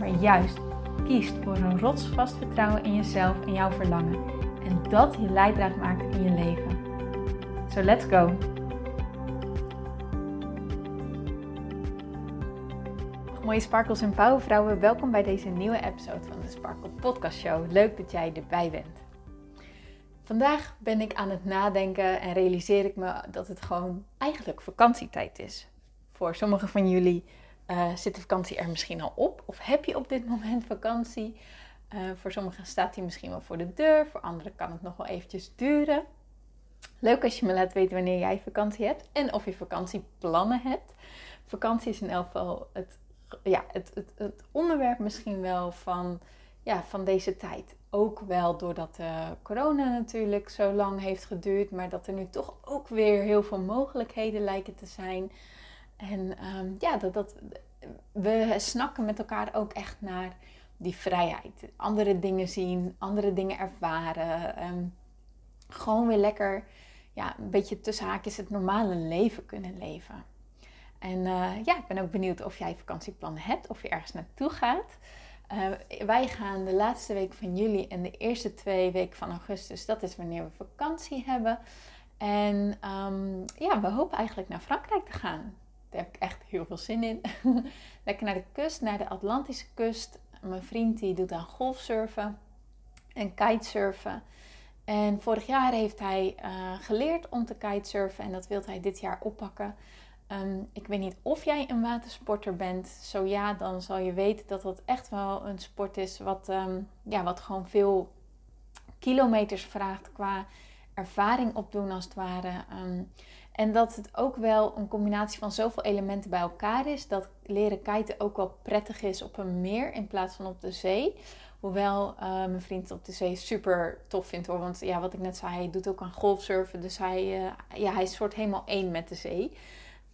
maar juist kiest voor een rotsvast vertrouwen in jezelf en jouw verlangen. En dat je leidraad maakt in je leven. So let's go! Mooie sparkles en powervrouwen, welkom bij deze nieuwe episode van de Sparkle Podcast Show. Leuk dat jij erbij bent. Vandaag ben ik aan het nadenken en realiseer ik me dat het gewoon eigenlijk vakantietijd is. Voor sommigen van jullie uh, zit de vakantie er misschien al op? Of heb je op dit moment vakantie? Uh, voor sommigen staat die misschien wel voor de deur, voor anderen kan het nog wel eventjes duren. Leuk als je me laat weten wanneer jij vakantie hebt en of je vakantieplannen hebt. Vakantie is in elk geval het, ja, het, het, het onderwerp misschien wel van, ja, van deze tijd. Ook wel doordat uh, corona natuurlijk zo lang heeft geduurd, maar dat er nu toch ook weer heel veel mogelijkheden lijken te zijn. En um, ja, dat, dat, we snakken met elkaar ook echt naar die vrijheid. Andere dingen zien, andere dingen ervaren. Um, gewoon weer lekker, ja, een beetje tussen haakjes het normale leven kunnen leven. En uh, ja, ik ben ook benieuwd of jij vakantieplannen hebt, of je ergens naartoe gaat. Uh, wij gaan de laatste week van juli en de eerste twee weken van augustus, dat is wanneer we vakantie hebben. En ja, we hopen eigenlijk naar Frankrijk te gaan. Daar heb ik echt heel veel zin in. Lekker naar de kust, naar de Atlantische kust. Mijn vriend die doet aan golfsurfen en kitesurfen. En vorig jaar heeft hij uh, geleerd om te kitesurfen en dat wil hij dit jaar oppakken. Um, ik weet niet of jij een watersporter bent. Zo ja, dan zal je weten dat dat echt wel een sport is wat, um, ja, wat gewoon veel kilometers vraagt qua ervaring opdoen als het ware. Um, en dat het ook wel een combinatie van zoveel elementen bij elkaar is. Dat leren kiten ook wel prettig is op een meer in plaats van op de zee. Hoewel uh, mijn vriend op de zee super tof vindt hoor. Want ja, wat ik net zei, hij doet ook aan golfsurfen. Dus hij, uh, ja, hij is soort helemaal één met de zee.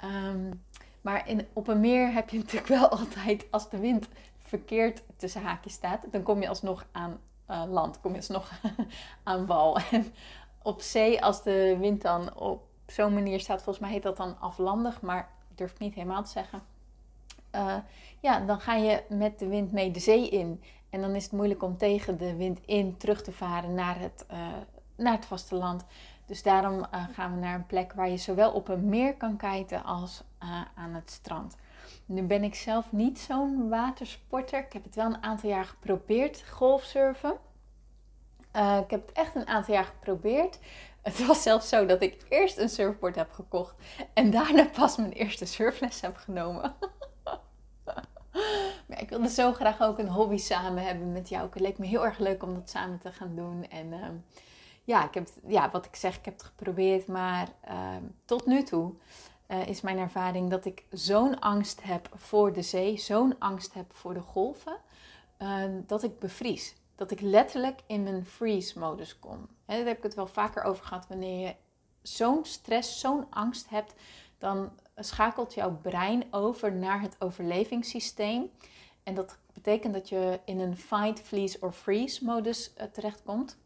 Um, maar in, op een meer heb je natuurlijk wel altijd, als de wind verkeerd tussen haakjes staat, dan kom je alsnog aan uh, land. Kom je alsnog aan wal. En op zee, als de wind dan op op zo'n manier staat. Volgens mij heet dat dan aflandig, maar ik durf het niet helemaal te zeggen. Uh, ja, dan ga je met de wind mee de zee in. En dan is het moeilijk om tegen de wind in terug te varen naar het, uh, naar het vasteland. Dus daarom uh, gaan we naar een plek waar je zowel op een meer kan kijken als aan het strand. Nu ben ik zelf niet zo'n watersporter. Ik heb het wel een aantal jaar geprobeerd, golfsurfen. Ik heb het echt een aantal jaar geprobeerd. Het was zelfs zo dat ik eerst een surfboard heb gekocht en daarna pas mijn eerste surfles heb genomen. maar ik wilde zo graag ook een hobby samen hebben met jou. Het leek me heel erg leuk om dat samen te gaan doen. En uh, ja, ik heb, ja, wat ik zeg, ik heb het geprobeerd. Maar uh, tot nu toe uh, is mijn ervaring dat ik zo'n angst heb voor de zee, zo'n angst heb voor de golven, ehm, dat ik bevries dat ik letterlijk in mijn freeze-modus kom. He, daar heb ik het wel vaker over gehad. Wanneer je zo'n stress, zo'n angst hebt, dan schakelt jouw brein over naar het overlevingssysteem. En dat betekent dat je in een fight, fleece or freeze modus uh, terechtkomt.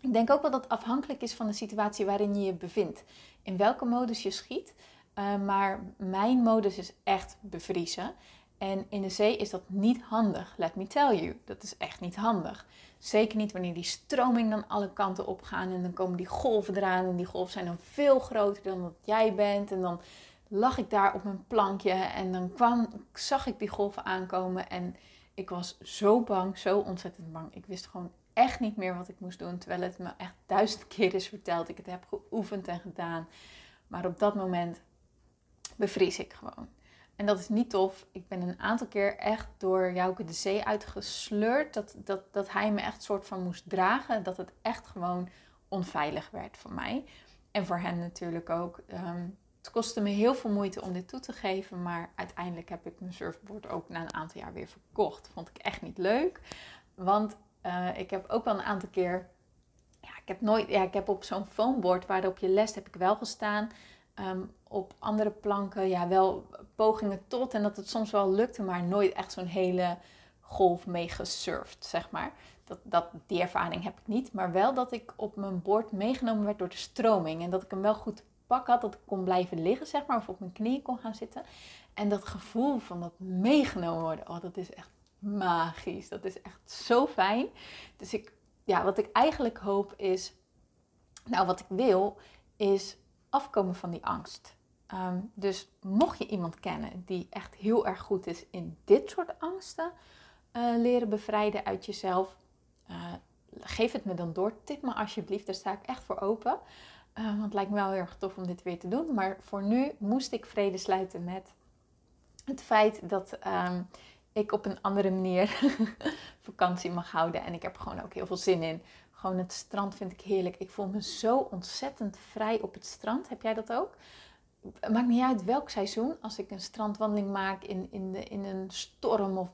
Ik denk ook wel dat het afhankelijk is van de situatie waarin je je bevindt. In welke modus je schiet. Uh, maar mijn modus is echt bevriezen. En in de zee is dat niet handig, let me tell you. Dat is echt niet handig. Zeker niet wanneer die stroming dan alle kanten opgaan en dan komen die golven eraan. En die golven zijn dan veel groter dan dat jij bent. En dan lag ik daar op mijn plankje en dan kwam, zag ik die golven aankomen. En ik was zo bang, zo ontzettend bang. Ik wist gewoon echt niet meer wat ik moest doen. Terwijl het me echt duizend keer is verteld. Ik het heb geoefend en gedaan. Maar op dat moment bevries ik gewoon. En dat is niet tof. Ik ben een aantal keer echt door Jouke de zee uitgesleurd. Dat, dat, dat hij me echt soort van moest dragen. Dat het echt gewoon onveilig werd voor mij. En voor hem natuurlijk ook. Um, Het kostte me heel veel moeite om dit toe te geven, maar uiteindelijk heb ik mijn surfboard ook na een aantal jaar weer verkocht. Vond ik echt niet leuk, want uh, ik heb ook wel een aantal keer, ja, ik heb nooit, ja, ik heb op zo'n foamboard waarop je les heb ik wel gestaan. Um, op andere planken, ja, wel pogingen tot en dat het soms wel lukte, maar nooit echt zo'n hele golf mee gesurfd, zeg maar. Dat, dat, die ervaring heb ik niet, maar wel dat ik op mijn bord meegenomen werd door de stroming en dat ik hem wel goed pak had, dat ik kon blijven liggen, zeg maar, of op mijn knieën kon gaan zitten. En dat gevoel van dat meegenomen worden, oh, dat is echt magisch. Dat is echt zo fijn. Dus ik, ja, wat ik eigenlijk hoop is, nou, wat ik wil, is afkomen van die angst. Ehm, dus mocht je iemand kennen die echt heel erg goed is in dit soort angsten uh, leren bevrijden uit jezelf, uh, geef het me dan door. Tip me alsjeblieft, daar sta ik echt voor open. Uh, want het lijkt me wel heel erg tof om dit weer te doen. Maar voor nu moest ik vrede sluiten met het feit dat um, ik op een andere manier vakantie mag houden. En ik heb gewoon ook heel veel zin in. Gewoon het strand vind ik heerlijk. Ik voel me zo ontzettend vrij op het strand. Heb jij dat ook? Maakt niet uit welk seizoen. Als ik een strandwandeling maak in, in, de, in een storm of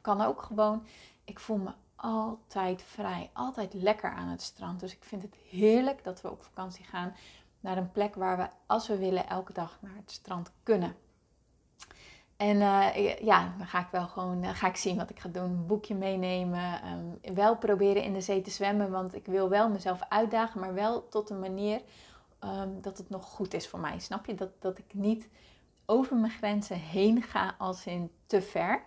kan ook gewoon. Ik voel me altijd vrij. Altijd lekker aan het strand. Dus ik vind het heerlijk dat we op vakantie gaan naar een plek waar we, als we willen, elke dag naar het strand kunnen. En uh, ja, dan ga ik wel gewoon uh, ga ik zien wat ik ga doen. Een boekje meenemen. Um, wel proberen in de zee te zwemmen. Want ik wil wel mezelf uitdagen. Maar wel tot een manier um, dat het nog goed is voor mij. Snap je? Dat, dat ik niet over mijn grenzen heen ga als in te ver.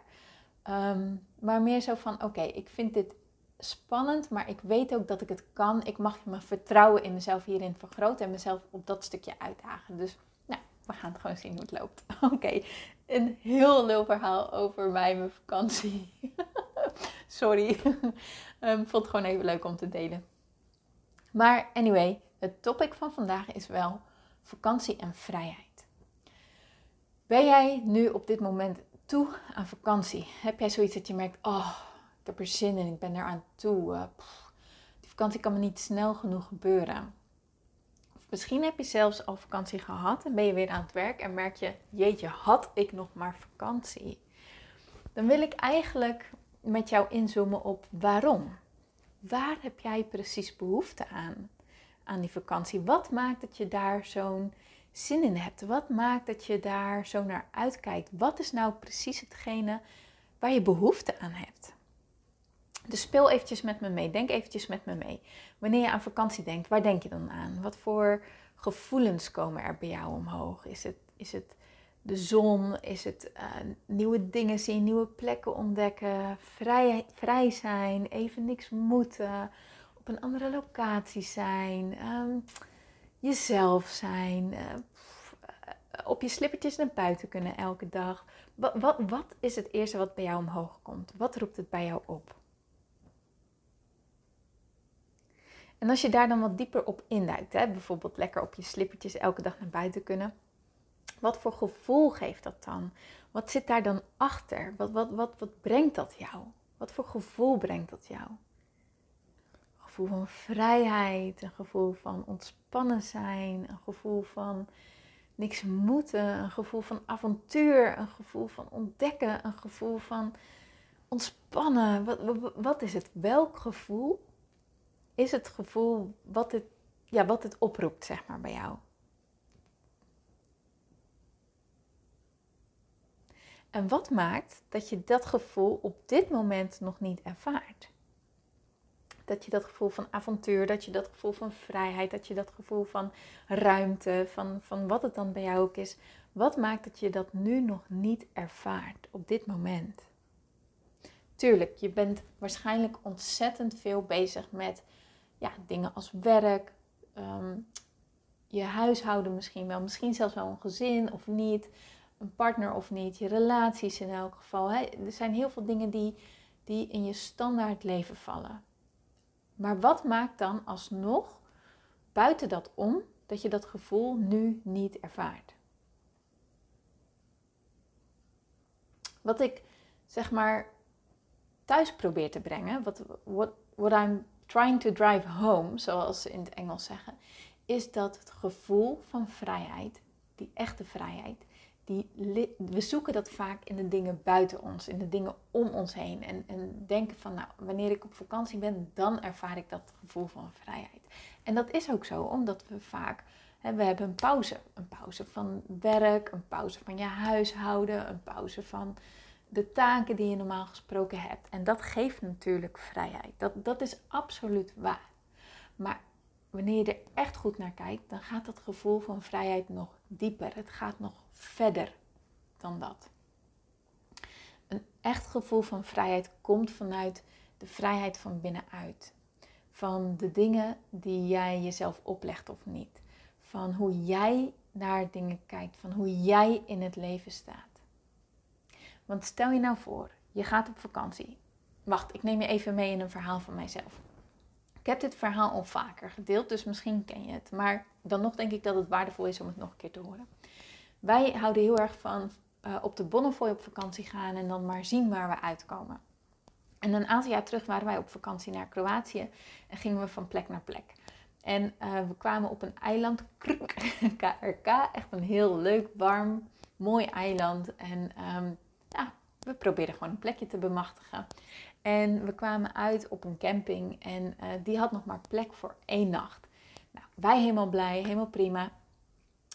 Um, maar meer zo van: oké, ik vind dit spannend. Maar ik weet ook dat ik het kan. Ik mag mijn vertrouwen in mezelf hierin vergroten. En mezelf op dat stukje uitdagen. Dus nou, we gaan het gewoon zien hoe het loopt. Oké, een heel leuk verhaal over mij, mijn vakantie. Sorry. um, vond het gewoon even leuk om te delen. Maar anyway, het topic van vandaag is wel vakantie en vrijheid. Ben jij nu op dit moment toe aan vakantie? Heb jij zoiets dat je merkt, oh, ik heb er zin in, ik ben eraan toe. Uh, die vakantie kan me niet snel genoeg gebeuren. Misschien heb je zelfs al vakantie gehad en ben je weer aan het werk en merk je, jeetje, had ik nog maar vakantie? Dan wil ik eigenlijk met jou inzoomen op waarom. Waar heb jij precies behoefte aan? Aan die vakantie. Wat maakt dat je daar zo'n zin in hebt? Wat maakt dat je daar zo naar uitkijkt? Wat is nou precies hetgene waar je behoefte aan hebt? Dus speel eventjes met me mee. Denk eventjes met me mee. Wanneer je aan vakantie denkt, waar denk je dan aan? Wat voor gevoelens komen er bij jou omhoog? Is het, is het de zon? Is het uh, nieuwe dingen zien, nieuwe plekken ontdekken? Vrij, vrij zijn, even niks moeten, op een andere locatie zijn, um, jezelf zijn, uh, op je slippertjes naar buiten kunnen elke dag. Wat, wat, wat is het eerste wat bij jou omhoog komt? Wat roept het bij jou op? En als je daar dan wat dieper op induikt, hè, bijvoorbeeld lekker op je slippertjes elke dag naar buiten kunnen, wat voor gevoel geeft dat dan? Wat zit daar dan achter? Wat, wat, wat, wat brengt dat jou? Wat voor gevoel brengt dat jou? Een gevoel van vrijheid, een gevoel van ontspannen zijn, een gevoel van niks moeten, een gevoel van avontuur, een gevoel van ontdekken, een gevoel van ontspannen. Wat, wat, wat is het? Welk gevoel is het gevoel wat het, ja, wat het oproept, zeg maar, bij jou. En wat maakt dat je dat gevoel op dit moment nog niet ervaart? Dat je dat gevoel van avontuur, dat je dat gevoel van vrijheid, dat je dat gevoel van ruimte, van, van wat het dan bij jou ook is. Wat maakt dat je dat nu nog niet ervaart op dit moment? Tuurlijk, je bent waarschijnlijk ontzettend veel bezig met ja, dingen als werk, ehm, je huishouden misschien wel, misschien zelfs wel een gezin of niet, een partner of niet, je relaties in elk geval. Hè. Er zijn heel veel dingen die, die in je standaard leven vallen. Maar wat maakt dan alsnog buiten dat om dat je dat gevoel nu niet ervaart? Wat ik zeg maar thuis probeer te brengen, wat what, what I'm trying to drive home, zoals ze in het Engels zeggen, is dat het gevoel van vrijheid die echte vrijheid, die, we zoeken dat vaak in de dingen buiten ons, in de dingen om ons heen. En, en denken van, nou, wanneer ik op vakantie ben, dan ervaar ik dat gevoel van vrijheid. En dat is ook zo, omdat we vaak, hè, we hebben een pauze. Een pauze van werk, een pauze van je huishouden, een pauze van de taken die je normaal gesproken hebt. En dat geeft natuurlijk vrijheid. Dat, dat is absoluut waar. Maar wanneer je er echt goed naar kijkt, dan gaat dat gevoel van vrijheid nog dieper. Het gaat nog verder dan dat. Een echt gevoel van vrijheid komt vanuit de vrijheid van binnenuit. Van de dingen die jij jezelf oplegt of niet. Van hoe jij naar dingen kijkt. Van hoe jij in het leven staat. Want stel je nou voor, je gaat op vakantie. Wacht, ik neem je even mee in een verhaal van mijzelf. Ik heb dit verhaal al vaker gedeeld, dus misschien ken je het. Maar dan nog denk ik dat het waardevol is om het nog een keer te horen. Wij houden heel erg van uh, op de Bonnefoy op vakantie gaan en dan maar zien waar we uitkomen. En een aantal jaar terug waren wij op vakantie naar Kroatië en gingen we van plek naar plek. En uh, we kwamen op een eiland, KRK, echt een heel leuk, warm, mooi eiland. En ja, we probeerden gewoon een plekje te bemachtigen. En we kwamen uit op een camping en uh, die had nog maar plek voor één nacht. Nou, wij helemaal blij, helemaal prima.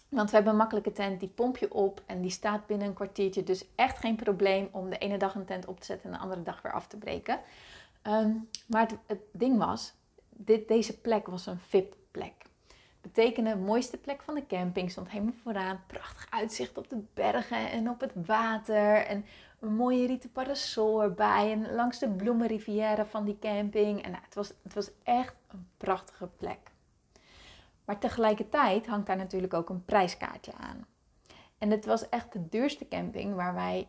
Want we hebben een makkelijke tent, die pomp je op en die staat binnen een kwartiertje. Dus echt geen probleem om de ene dag een tent op te zetten en de andere dag weer af te breken. Um, maar het, het, ding was, dit, deze plek was een VIP-plek. Betekende mooiste plek van de camping, stond helemaal vooraan. Prachtig uitzicht op de bergen en op het water. En een mooie rieten parasol erbij. En langs de bloemenrivière van die camping. En nou, het, was, het was echt een prachtige plek. Maar tegelijkertijd hangt daar natuurlijk ook een prijskaartje aan. En het was echt de duurste camping waar wij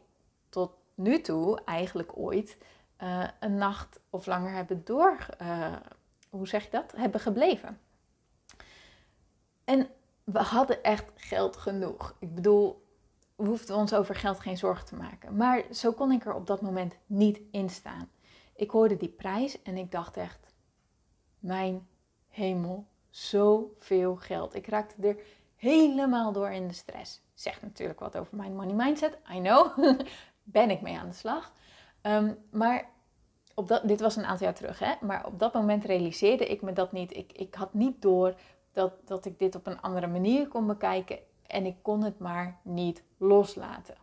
tot nu toe eigenlijk ooit uh, een nacht of langer hebben door, uh, hoe zeg je dat, hebben gebleven. En we hadden echt geld genoeg. Ik bedoel, we hoefden ons over geld geen zorgen te maken. Maar zo kon ik er op dat moment niet in staan. Ik hoorde die prijs en ik dacht echt, mijn hemel, zoveel geld. Ik raakte er helemaal door in de stress. Zegt natuurlijk wat over mijn money mindset, I know. ben ik mee aan de slag. Um, maar op dat, dit was een aantal jaar terug, hè? maar op dat moment realiseerde ik me dat niet. Ik, ik had niet door dat, dat ik dit op een andere manier kon bekijken en ik kon het maar niet loslaten.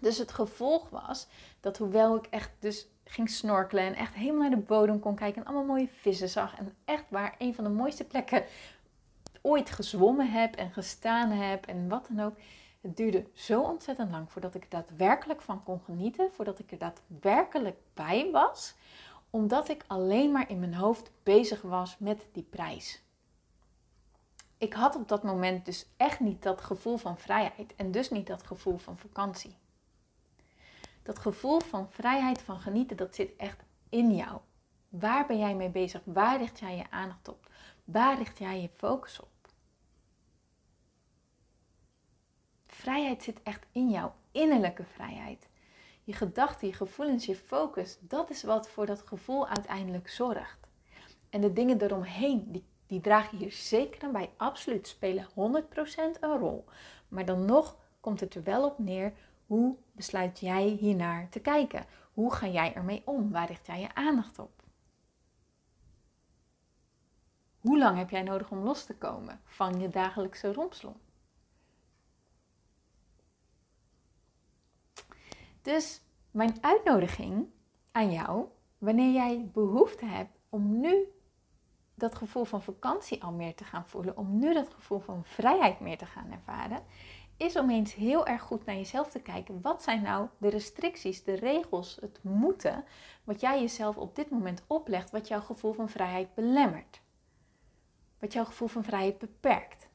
Dus het gevolg was dat hoewel ik echt dus ging snorkelen en echt helemaal naar de bodem kon kijken en allemaal mooie vissen zag en echt waar een van de mooiste plekken ooit gezwommen heb en gestaan heb en wat dan ook. Het duurde zo ontzettend lang voordat ik er daadwerkelijk van kon genieten, voordat ik er daadwerkelijk bij was, omdat ik alleen maar in mijn hoofd bezig was met die prijs ik had op dat moment dus echt niet dat gevoel van vrijheid en dus niet dat gevoel van vakantie. Dat gevoel van vrijheid, van genieten, dat zit echt in jou. Waar ben jij mee bezig? Waar richt jij je aandacht op? Waar richt jij je focus op? Vrijheid zit echt in jou, innerlijke vrijheid. Je gedachten, je gevoelens, je focus, dat is wat voor dat gevoel uiteindelijk zorgt. En de dingen eromheen, die die dragen hier zeker en bij absoluut spelen 100% een rol. Maar dan nog komt het er wel op neer, hoe besluit jij hiernaar te kijken? Hoe ga jij ermee om? Waar richt jij je aandacht op? Hoe lang heb jij nodig om los te komen van je dagelijkse rompslomp? Dus mijn uitnodiging aan jou, wanneer jij behoefte hebt om nu dat gevoel van vakantie al meer te gaan voelen, om nu dat gevoel van vrijheid meer te gaan ervaren, is om eens heel erg goed naar jezelf te kijken. Wat zijn nou de restricties, de regels, het moeten, wat jij jezelf op dit moment oplegt, wat jouw gevoel van vrijheid belemmert? Wat jouw gevoel van vrijheid beperkt?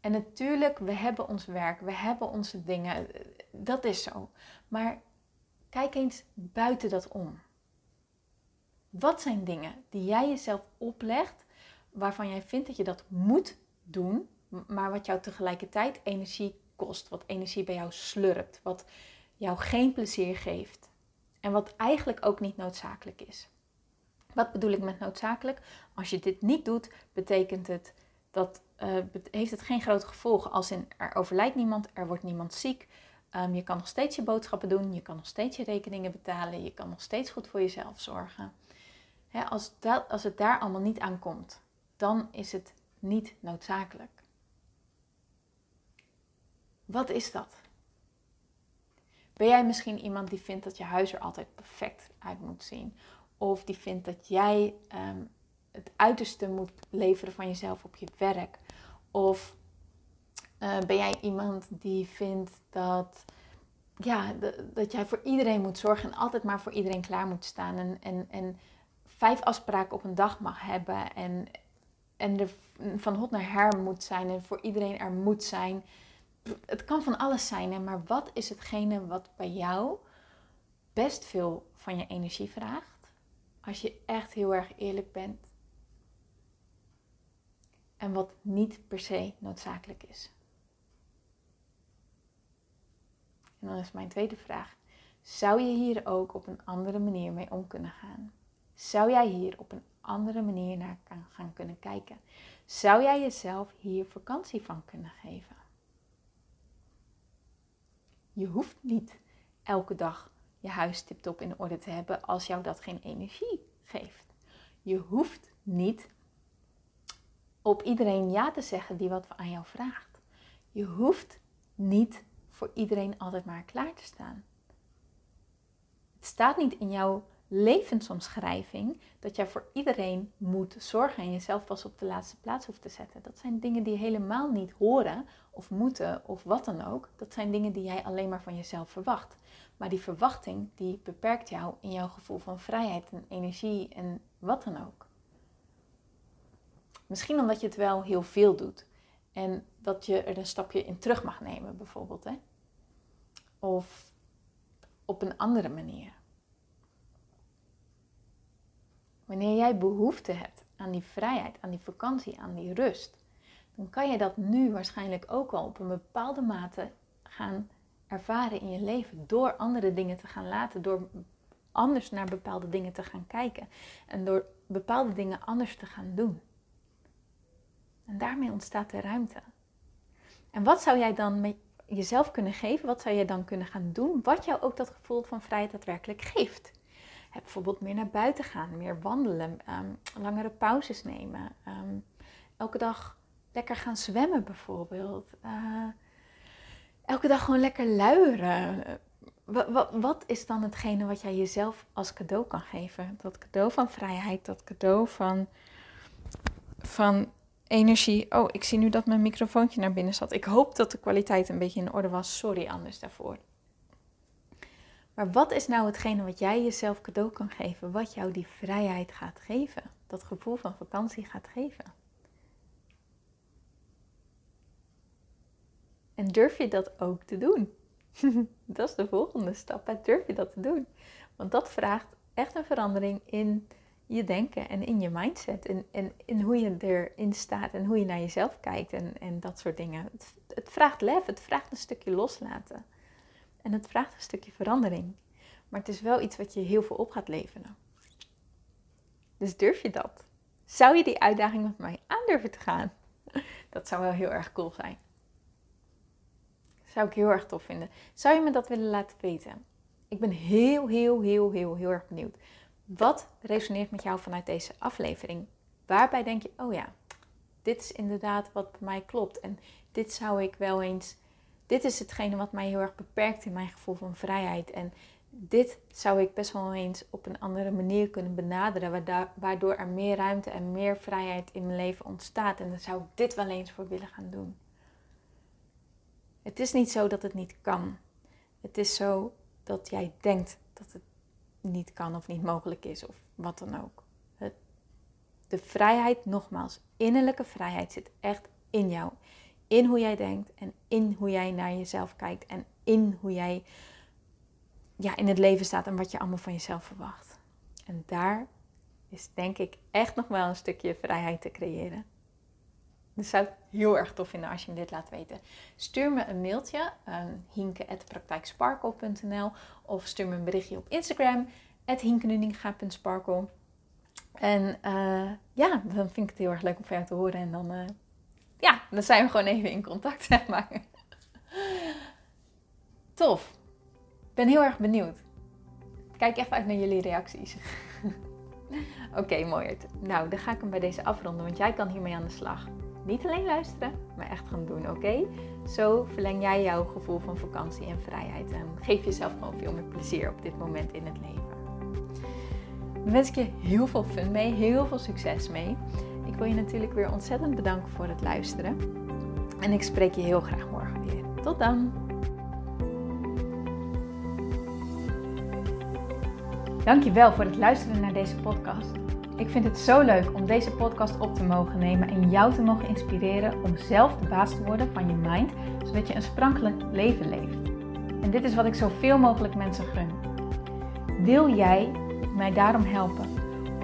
En natuurlijk, we hebben ons werk, we hebben onze dingen, dat is zo. Maar kijk eens buiten dat om. Wat zijn dingen die jij jezelf oplegt, waarvan jij vindt dat je dat moet doen, maar wat jou tegelijkertijd energie kost, wat energie bij jou slurpt, wat jou geen plezier geeft en wat eigenlijk ook niet noodzakelijk is. Wat bedoel ik met noodzakelijk? Als je dit niet doet, betekent het dat uh, heeft het geen grote gevolgen. Als in er overlijdt niemand, er wordt niemand ziek. Um, je kan nog steeds je boodschappen doen, je kan nog steeds je rekeningen betalen, je kan nog steeds goed voor jezelf zorgen. Als, dat, als het daar allemaal niet aan komt, dan is het niet noodzakelijk. Wat is dat? Ben jij misschien iemand die vindt dat je huis er altijd perfect uit moet zien? Of die vindt dat jij um, het uiterste moet leveren van jezelf op je werk? Of uh, ben jij iemand die vindt dat, ja, dat jij voor iedereen moet zorgen en altijd maar voor iedereen klaar moet staan en, en, en vijf afspraken op een dag mag hebben en, en er van hot naar her moet zijn en voor iedereen er moet zijn? Het kan van alles zijn, hè, maar wat is hetgene wat bij jou best veel van je energie vraagt? Als je echt heel erg eerlijk bent en wat niet per se noodzakelijk is. En dan is mijn tweede vraag: zou je hier ook op een andere manier mee om kunnen gaan? Zou jij hier op een andere manier naar gaan kunnen kijken? Zou jij jezelf hier vakantie van kunnen geven? Je hoeft niet elke dag je huis tiptop in orde te hebben als jou dat geen energie geeft. Je hoeft niet op iedereen ja te zeggen die wat aan jou vraagt. Je hoeft niet voor iedereen altijd maar klaar te staan. Het staat niet in jouw levensomschrijving dat jij voor iedereen moet zorgen en jezelf pas op de laatste plaats hoeft te zetten. Dat zijn dingen die helemaal niet horen of moeten of wat dan ook. Dat zijn dingen die jij alleen maar van jezelf verwacht. Maar die verwachting die beperkt jou in jouw gevoel van vrijheid en energie en wat dan ook. Misschien omdat je het wel heel veel doet. En dat je er een stapje in terug mag nemen, bijvoorbeeld. Hè? Of op een andere manier. Wanneer jij behoefte hebt aan die vrijheid, aan die vakantie, aan die rust, dan kan je dat nu waarschijnlijk ook al op een bepaalde mate gaan ervaren in je leven. Door andere dingen te gaan laten, door anders naar bepaalde dingen te gaan kijken en door bepaalde dingen anders te gaan doen. En daarmee ontstaat de ruimte. En wat zou jij dan met jezelf kunnen geven? Wat zou jij dan kunnen gaan doen? Wat jou ook dat gevoel van vrijheid daadwerkelijk geeft? Bijvoorbeeld meer naar buiten gaan, meer wandelen, ehm, langere pauzes nemen. Ehm, elke dag lekker gaan zwemmen bijvoorbeeld. Uh, elke dag gewoon lekker luieren. Wat, wat, is dan hetgene wat jij jezelf als cadeau kan geven? Dat cadeau van vrijheid, dat cadeau van, van energie. Oh, ik zie nu dat mijn microfoontje naar binnen zat. Ik hoop dat de kwaliteit een beetje in orde was. Sorry anders daarvoor. Maar wat is nou hetgene wat jij jezelf cadeau kan geven? Wat jou die vrijheid gaat geven? Dat gevoel van vakantie gaat geven? En durf je dat ook te doen? dat is de volgende stap. Durf je dat te doen? Want dat vraagt echt een verandering in je denken en in je mindset. En, en in hoe je erin staat en hoe je naar jezelf kijkt en, en dat soort dingen. Het, het vraagt lef, het vraagt een stukje loslaten. En het vraagt een stukje verandering. Maar het is wel iets wat je heel veel op gaat leveren. Dus durf je dat? Zou je die uitdaging met mij aandurven te gaan? Dat zou wel heel erg cool zijn. Zou ik heel erg tof vinden. Zou je me dat willen laten weten? Ik ben heel, heel, heel, heel, heel erg benieuwd. Wat resoneert met jou vanuit deze aflevering? Waarbij denk je, oh ja, dit is inderdaad wat bij mij klopt. En dit zou ik wel eens, dit is hetgene wat mij heel erg beperkt in mijn gevoel van vrijheid. En dit zou ik best wel eens op een andere manier kunnen benaderen, waardoor er meer ruimte en meer vrijheid in mijn leven ontstaat. En dan zou ik dit wel eens voor willen gaan doen. Het is niet zo dat het niet kan. Het is zo dat jij denkt dat het niet kan of niet mogelijk is of wat dan ook. De vrijheid, nogmaals, innerlijke vrijheid zit echt in jou. In hoe jij denkt en in hoe jij naar jezelf kijkt en in hoe jij ja, in het leven staat en wat je allemaal van jezelf verwacht. En daar is denk ik echt nog wel een stukje vrijheid te creëren. Dus zou heel erg tof vinden als je me dit laat weten. Stuur me een mailtje, um, hinke.praktijksparkle.nl of stuur me een berichtje op Instagram, hinkenuninga.sparkle. En uh, ja, dan vind ik het heel erg leuk om van jou te horen. En dan uh, ja, dan zijn we gewoon even in contact, zeg maar. Tof. Ik ben heel erg benieuwd. Kijk echt uit naar jullie reacties. Oké, mooi. Nou, dan ga ik hem bij deze afronden, want jij kan hiermee aan de slag. Niet alleen luisteren, maar echt gaan doen, oké? Zo verleng jij jouw gevoel van vakantie en vrijheid en geef jezelf gewoon veel meer plezier op dit moment in het leven. Dan wens ik je heel veel fun mee, heel veel succes mee. Ik wil je natuurlijk weer ontzettend bedanken voor het luisteren. En ik spreek je heel graag morgen weer. Tot dan! Dankjewel voor het luisteren naar deze podcast. Ik vind het zo leuk om deze podcast op te mogen nemen en jou te mogen inspireren om zelf de baas te worden van je mind, zodat je een sprankelijk leven leeft. En dit is wat ik zoveel mogelijk mensen gun. Wil jij mij daarom helpen